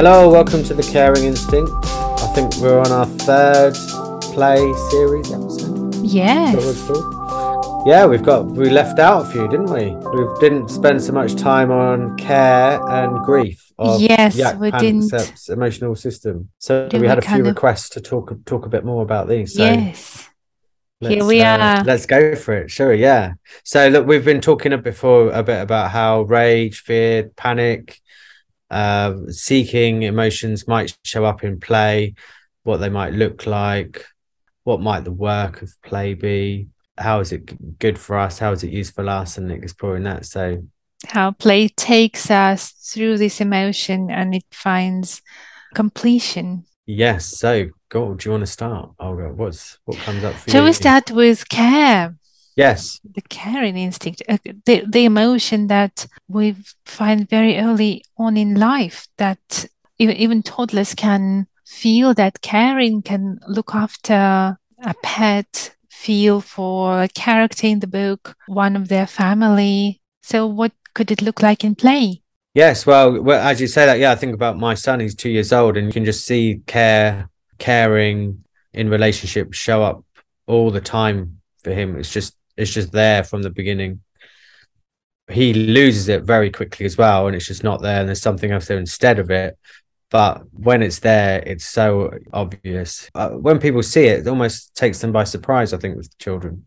Hello, welcome to the Caring Instinct. I think we're on our third play series episode. Yes. Yeah, we've got we left out a few, didn't we? We didn't spend so much time on care and grief. Of Yes, Jack we didn't. Emotional system. So we had a few of- requests to talk talk a bit more about these. So yes. Here we uh, are. let's go for it. Sure, yeah. So look, we've been talking before a bit about how rage, fear, panic, uh, seeking emotions might show up in play, what they might look like, what might the work of play be, how is it good for us, how is it useful for us, and exploring that. So How play takes us through this emotion and it finds completion. yes, so go. Do you want to start, Olga? What's what comes up for Shall you? we start with care? Yes. The caring instinct, uh, the, the emotion that we find very early on in life that even, even toddlers can feel that caring can look after a pet, feel for a character in the book, one of their family. So, what could it look like in play? Yes, well, well, as you say that, yeah, I think about my son. He's two years old, and you can just see care, caring in relationships show up all the time for him. It's just, it's just there from the beginning. He loses it very quickly as well, and it's just not there. And there's something else there instead of it. But when it's there, it's so obvious. Uh, when people see it, it almost takes them by surprise. I think with children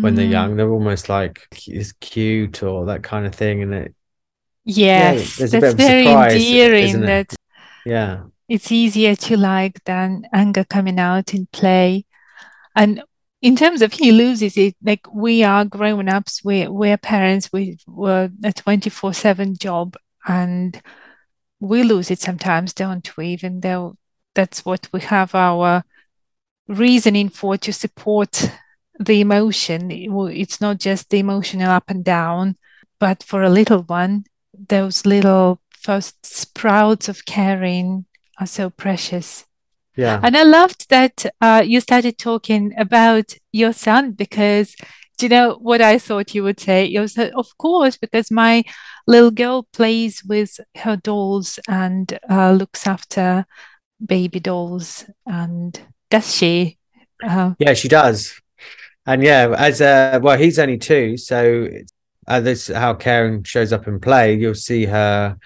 when they're Mm, young, they're almost like it's cute or that kind of thing, and it, Yes, bit that's very surprise, endearing it? that yeah. it's easier to like than anger coming out in play. And in terms of he loses it, like we are grown ups, we we're parents, we were a 24/7 job and we lose it sometimes, don't we? Even though that's what we have our reasoning for to support the emotion. It It's not just the emotional up and down, but for a little one, those little first sprouts of caring are so precious. Yeah. And I loved that uh, you started talking about your son because do you know what I thought you would say? You said, of course, because my little girl plays with her dolls and uh, looks after baby dolls. And does she? Uh, Yeah, she does. And yeah, as uh well, he's only two, so uh, this is how caring shows up in play. You'll see her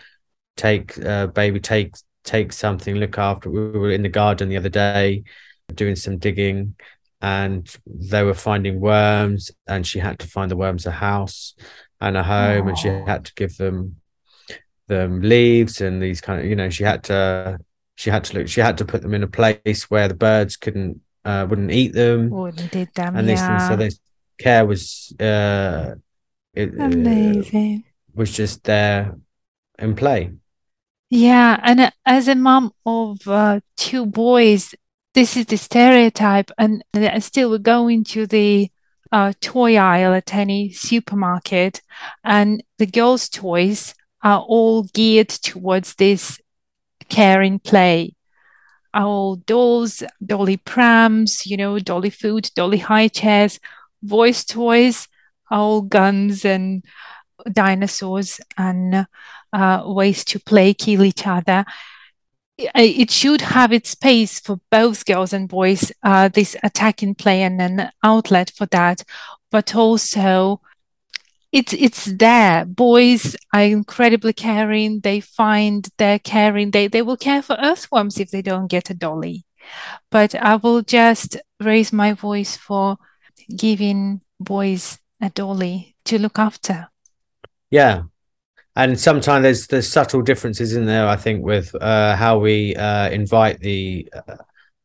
take uh baby take take something, look after. We were in the garden the other day doing some digging and they were finding worms and she had to find the worms a house and a home and she had to give them them leaves and these kind of you know she had to she had to look she had to put them in a place where the birds couldn't uh wouldn't eat them wouldn't it, damn, and these things. So this care was uh, it, uh, Amazing. was just there in play. Yeah, and uh, as a mom of uh, two boys, this is the stereotype, and still we go into the uh, toy aisle at any supermarket, and the girls' toys are all geared towards this caring play. All dolls, dolly prams, you know, dolly food, dolly high chairs, voice toys, all guns and dinosaurs and uh, ways to play, kill each other. It should have its space for both girls and boys, uh, this attacking play and an outlet for that, but also it's it's there. Boys are incredibly caring. They find their caring. They they will care for earthworms if they don't get a dolly. But I will just raise my voice for giving boys a dolly to look after. Yeah, and sometimes there's there's subtle differences in there. I think with uh, how we uh, invite the uh,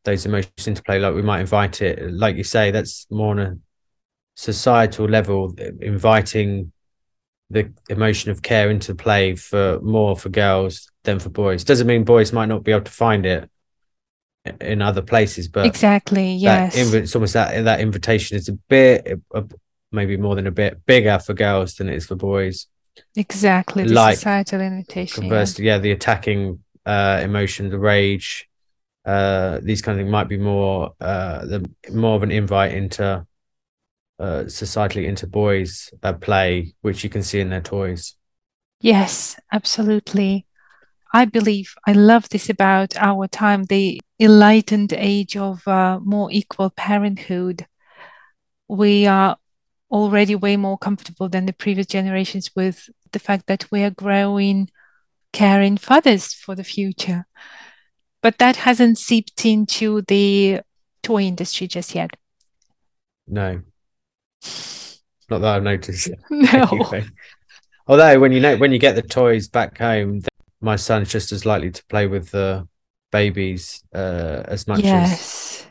those emotions into play. Like we might invite it, like you say, that's more on a societal level, inviting the emotion of care into play for more for girls than for boys. Doesn't mean boys might not be able to find it in other places, but Exactly, yes. invi- it's almost that that invitation is a bit uh, maybe more than a bit bigger for girls than it is for boys Exactly, the like, societal invitation. yeah. conversely yeah the attacking uh emotion the rage uh these kind of things might be more uh the more of an invite into uh societally into boys uh, play which you can see in their toys Yes, absolutely. I believe I love this about our time, the enlightened age of uh, more equal parenthood. We are already way more comfortable than the previous generations with the fact that we are growing caring fathers for the future. But that hasn't seeped into the toy industry just yet. No. Not that I've noticed. No. Although when you know when you get the toys back home, my son's just as likely to play with the babies uh, as much as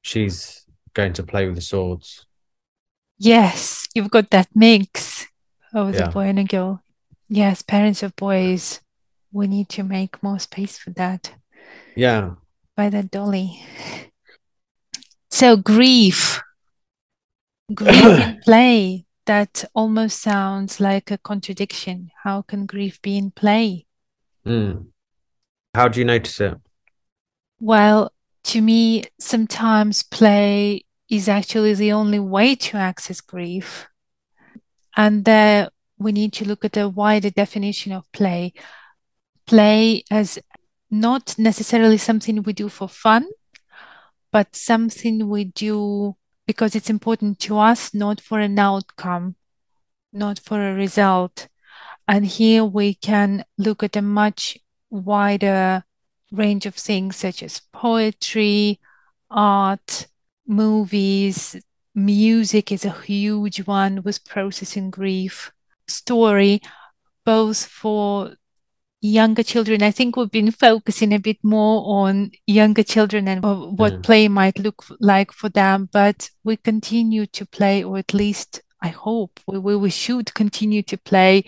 she's going to play with the swords. Yes, you've got that mix of the Yeah. boy and a girl. Yes, parents of boys, we need to make more space for that. Yeah. by that dolly. So grief, grief in play. That almost sounds like a contradiction. How can grief be in play? Mm. How do you notice it? Well, to me, sometimes play is actually the only way to access grief. And there we need to look at a wider definition of play. Play as not necessarily something we do for fun, but something we do because it's important to us, not for an outcome, not for a result. And here we can look at a much wider range of things such as poetry, art, movies, music is a huge one with processing grief, story, both for younger children. I think we've been focusing a bit more on younger children and what Mm. play might look like for them, but we continue to play, or at least I hope we, we, we should continue to play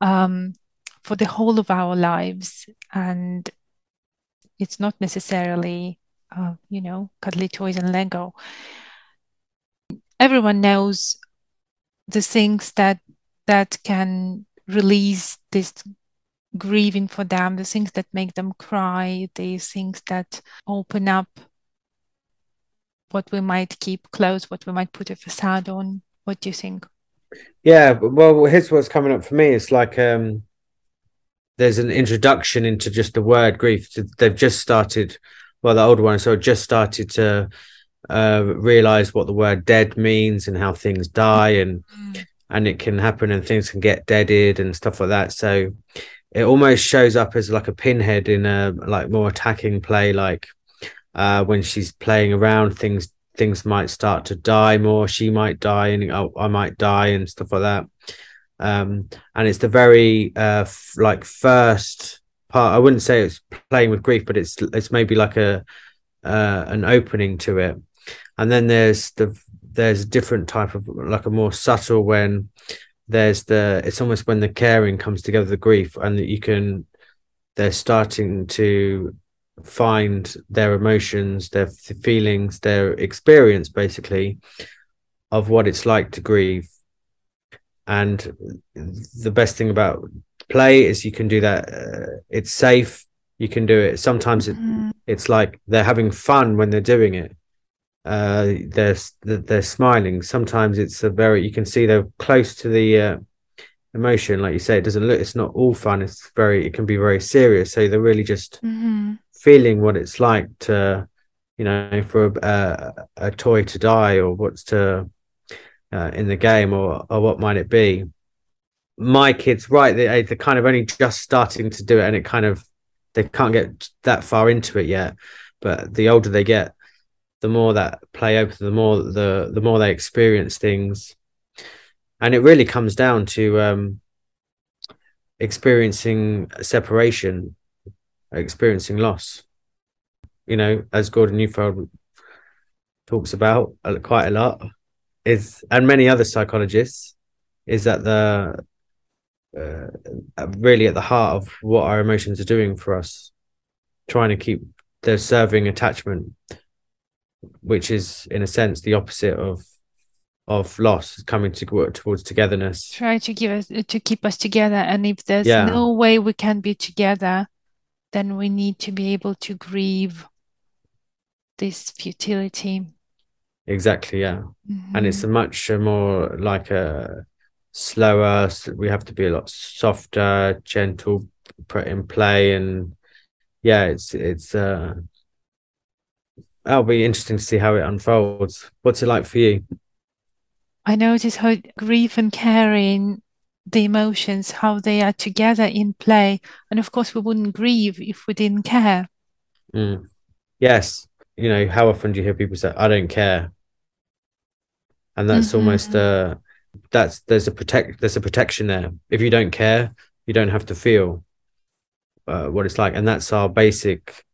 um, for the whole of our lives. And it's not necessarily, you know, cuddly toys and Lego. Everyone knows the things that that can release this grieving for them, the things that make them cry, the things that open up what we might keep close, what we might put a facade on. What do you think? Yeah, well, here's what's coming up for me. It's like um, there's an introduction into just the word grief. They've just started, well, the older one so just started to uh, realize what the word dead means and how things die, and and it can happen and things can get deaded and stuff like that. So it almost shows up as like a pinhead in a like more attacking play, like uh, when she's playing around things things might start to die more she might die and oh, i might die and stuff like that um and it's the very uh f- like first part i wouldn't say it's playing with grief but it's it's maybe like a uh an opening to it. And then there's the there's a different type of like a more subtle when there's the it's almost when the caring comes together the grief and that you can they're starting to find their emotions their feelings their experience basically of what it's like to grieve. And the best thing about play is you can do that uh, it's safe. You can do it. Sometimes it, Mm, it's like they're having fun when they're doing it. Uh they're they're smiling. Sometimes it's a very you can see they're close to the uh, emotion. Like you say it doesn't look it's not all fun. It's very it can be very serious. So they're really just mhm. feeling what it's like to you know for a, a, a toy to die or what's to uh, in the game or or what might it be my kids right they, they're kind of only just starting to do it and it kind of they can't get that far into it yet. But the older they get the more that play opens the more the the more they experience things. And it really comes down to um experiencing separation experiencing loss. You know as Gordon Neufeld talks about uh, quite a lot is and many other psychologists is that the uh, really at the heart of what our emotions are doing for us trying to keep the serving attachment which is in a sense the opposite of of loss coming to work towards togetherness Try to give us to keep us together. And if there's Yeah. no way we can be together, then we need to be able to grieve this futility. exactly yeah and it's a much uh, more like a slower we have to be a lot softer gentle put in play and yeah it's it's uh that'll be interesting to see how it unfolds. What's it like for you? I notice how grief and caring the emotions how they are together in play. And of course we wouldn't grieve if we didn't care. Mm. yes. You know how often do you hear people say i don't care? And that's mm-hmm. almost uh that's there's a protect there's a protection there. If you don't care you don't have to feel uh, what it's like. And that's our basic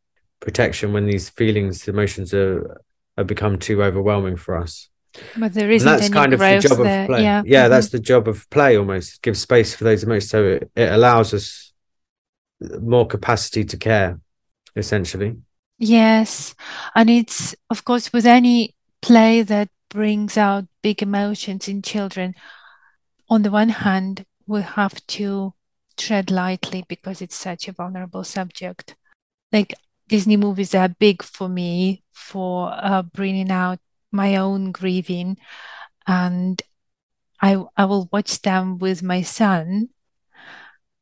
protection when these feelings emotions are have become too overwhelming for us. But there isn't and that's kind of the job there. of play. Yeah, yeah mm-hmm. that's the job of play almost. Give space for those emotions so it, it allows us more capacity to care essentially. Yes. And it's of course with any play that brings out big emotions in children on the one hand we have to tread lightly because it's such a vulnerable subject. Like Disney movies are big for me for uh, bringing out my own grieving, and I I will watch them with my son,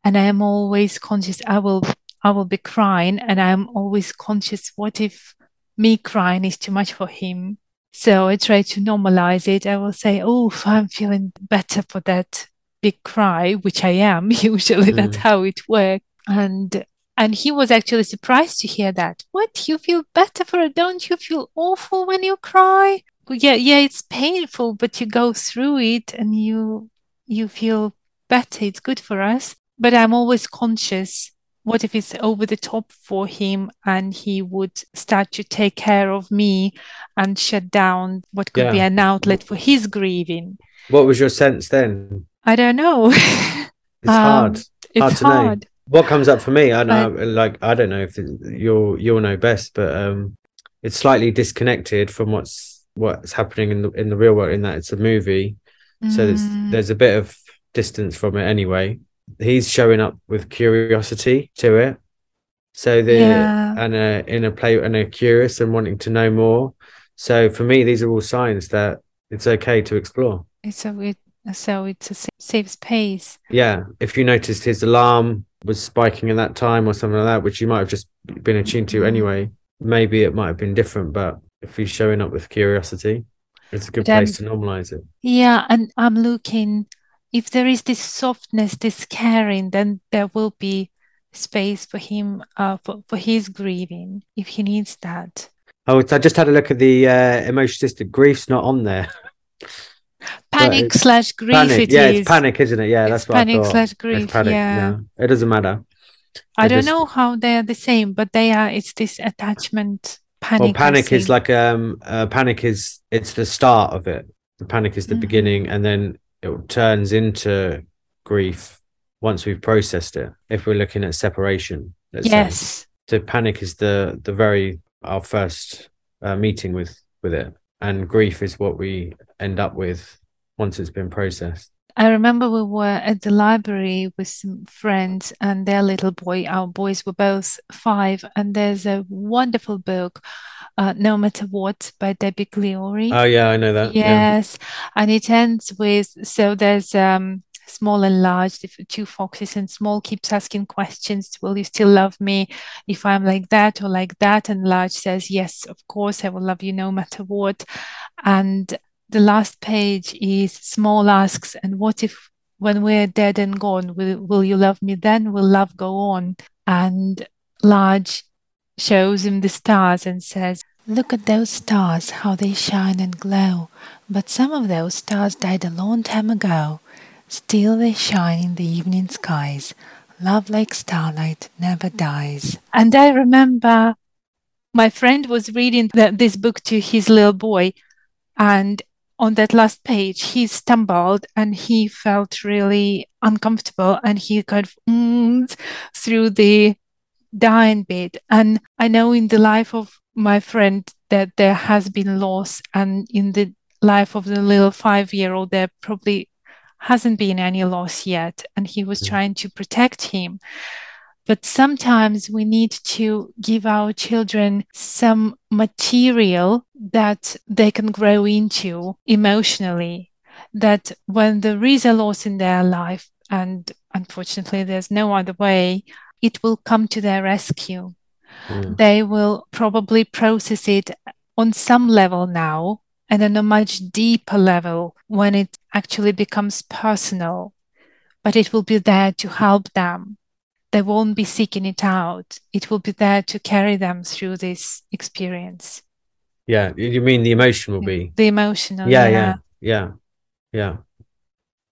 and I am always conscious. I will I will be crying, and I am always conscious. What if me crying is too much for him? So I try to normalize it. I will say, "Oh, I'm feeling better for that big cry, which I am usually. Mm. That's how it works. And and he was actually surprised to hear that. What you feel better for it? Don't you feel awful when you cry? Yeah, yeah, it's painful, but you go through it and you you feel better. It's good for us. But I'm always conscious. What if it's over the top for him and he would start to take care of me and shut down what could yeah. be an outlet for his grieving? What was your sense then? I don't know. it's um, hard. It's hard to hard. know. What comes up for me, I know, I, like I don't know if you'll you'll know best, but um, it's slightly disconnected from what's what's happening in the in the real world. In that it's a movie, mm. so there's mm. there's a bit of distance from it anyway. He's showing up with curiosity to it, so the yeah. and a in a play and a curious and wanting to know more. So for me, these are all signs that it's okay to explore. It's a weird so it's a safe space. Yeah. If you noticed his alarm was spiking in that time or something like that, which you might have just been attuned to mm-hmm. anyway, maybe it might have been different. But if he's showing up with curiosity, it's a good but, place um, to normalize it. Yeah. And I'm looking, if there is this softness, this caring, then there will be space for him, uh, for, for his grieving if he needs that. Oh, I just had a look at the uh, emotion system. Grief's not on there. Panic slash grief. Panic. yeah, is. it's panic, isn't it? Yeah, that's what panic slash grief. Panic, yeah. No, it doesn't matter. I don't just... know how they are the same, but they are. It's this attachment. Panic. Well, panic is like um, uh, panic is it's the start of it. The panic is the mm-hmm. beginning, and then it turns into grief once we've processed it. If we're looking at separation, yes. Say. So panic is the the very our first uh, meeting with with it and grief is what we end up with once it's been processed. I remember we were at the library with some friends and their little boy. Our boys were both five, and there's a wonderful book, uh, No Matter What, by Debbie Gliori. Oh yeah, I know that. Yes, yeah. and it ends with so there's um small and large, two foxes, and small keeps asking questions. Will you still love me if I'm like that or like that? And large says, Yes, of course, I will love you no matter what. And the last page is small asks, And what if when we're dead and gone, will, will you love me then? Will love go on? And large shows him the stars and says, Look at those stars, how they shine and glow. But some of those stars died a long time ago. Still they shine in the evening skies. Love like starlight never dies. And I remember my friend was reading the, this book to his little boy, and on that last page, he stumbled and he felt really uncomfortable and he kind of mm, through the dying bit. And I know in the life of my friend that there has been loss, and in the life of the little five year old, there probably hasn't been any loss yet, and he was mm. trying to protect him. But sometimes we need to give our children some material that they can grow into emotionally. That when there is a loss in their life, and unfortunately, there's no other way, it will come to their rescue. Mm. They will probably process it on some level now and on a much deeper level when it actually becomes personal. But it will be there to help them. They won't be seeking it out. It will be there to carry them through this experience. Yeah, you mean the emotion will be the emotional. Yeah, yeah, yeah, yeah.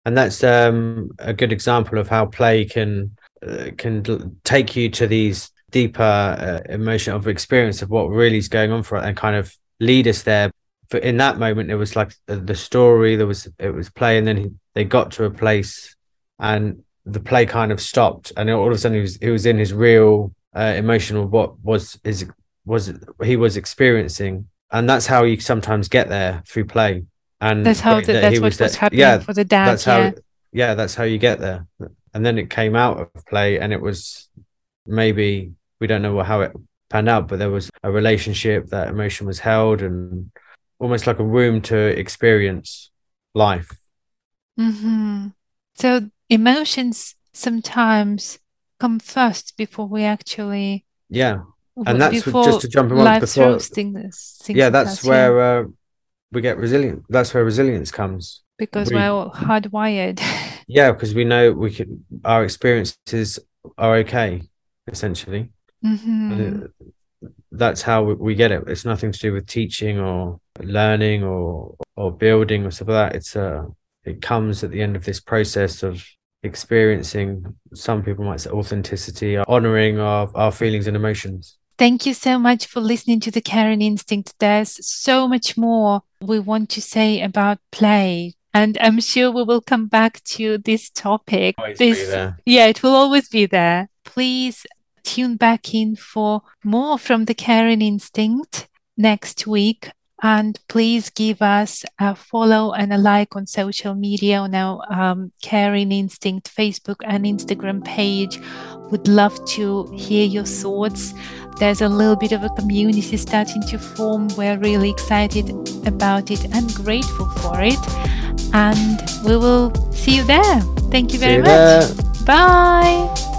And that's um, a good example of how play can uh, can take you to these deeper uh, emotion of experience of what really is going on for it and kind of lead us there but in that moment it was like the, the story there was it was play and then he, they got to a place and the play kind of stopped and all of a sudden he was he was in his real uh, emotional what was his was he was experiencing. And that's how you sometimes get there through play. And that's how the, that's what was, was happening yeah, for the dad that's yeah. how yeah that's how you get there. And then it came out of play and it was maybe we don't know how it panned out but there was a relationship that emotion was held and almost like a room to experience life. Mm-hmm. so emotions sometimes come first before we actually yeah. And that's just to jump in one before things, things yeah that's where yeah. uh, we get resilient. That's where resilience comes. Because we, are all hardwired. Yeah because we know we can our experiences are okay essentially. Mm-hmm. that's how we get it. It's nothing to do with teaching or learning or or building or stuff like that. It's uh it comes at the end of this process of experiencing some people might say authenticity honoring of our feelings and emotions Thank you so much for listening to the Caring Instinct. There's so much more we want to say about play. And I'm sure we will come back to this topic. Always this, yeah, it will always be there. Please tune back in for more from the Caring Instinct next week. And please give us a follow and a like on social media on our um, Caring Instinct Facebook and Instagram page. Would love to hear your thoughts. There's a little bit of a community starting to form. We're really excited about it and grateful for it. And we will see you there. Thank you very you much. There. Bye.